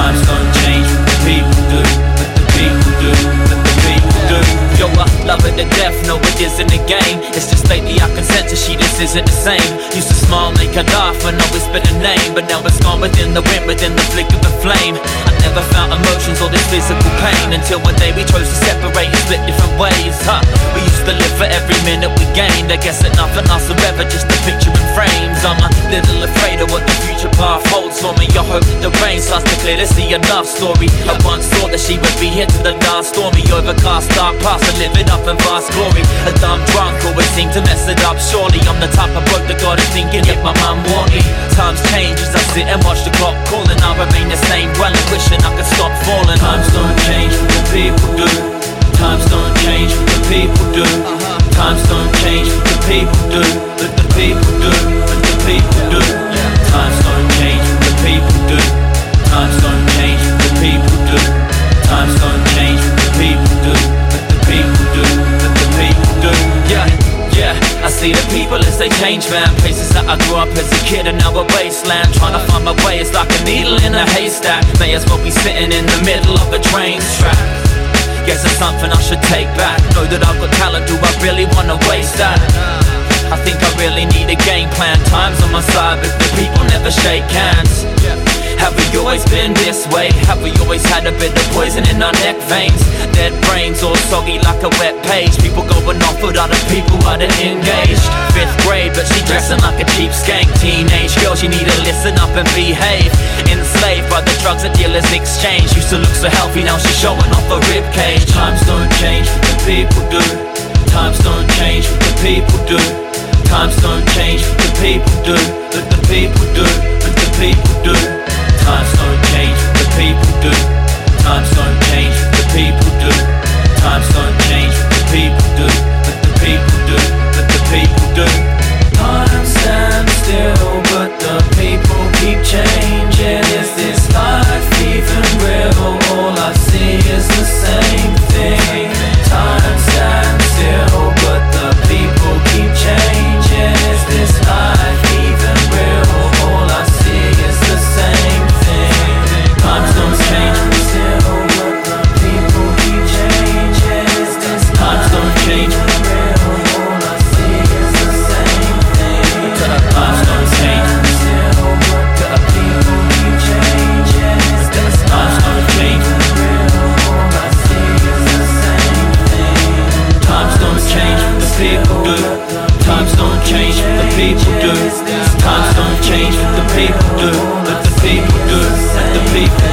times don't change, the people do, but the people do, but the people do. Yo, I love her to death, no it isn't a game. It's just lately I can sense that she just isn't the same. Used to smile, make her laugh, and always been a name. But now it's gone within the wind, within the flick of a flame. I never felt emotions or this physical pain until one day we chose to separate and split different ways. Huh? We used to live for every minute we gained. I guess that nothing lasts forever just a picture the holds for me. I hope the rain starts to clear see a love story. I once thought that she would be here to the last stormy, overcast, dark past, and living up in vast glory. A dumb drunk always seem to mess it up. Surely I'm the type of bloke that got it thinking, yet my mum want me. Times change as I sit and watch the clock calling. I remain the same, dwelling, wishing I could stop falling. Times don't change, but the people do. Times don't change, but the people do. Times don't change, but the people do. See the people as they change, man. Places that I grew up as a kid and now a wasteland. Trying to find my way is like a needle in a haystack. May as well be sitting in the middle of a train track. Guess it's something I should take back. Know that I've got talent, do I really wanna waste that? I think I really need a game plan. Time's on my side, but the people never shake hands. Always been this way? Have we always had a bit of poison in our neck veins? Dead brains all soggy like a wet page. People going off with other people are engaged. Fifth grade, but she dressing like a cheap skank. Teenage girl, she need to listen up and behave. Enslaved by the drugs that dealers exchange. Used to look so healthy, now she's showing off a rib cage. Times don't change, but the people do. Times don't change, but the people do. Times don't change, but the people do. The same times don't change, the people do. Times don't change, but the people do. Let the people do. Let the people.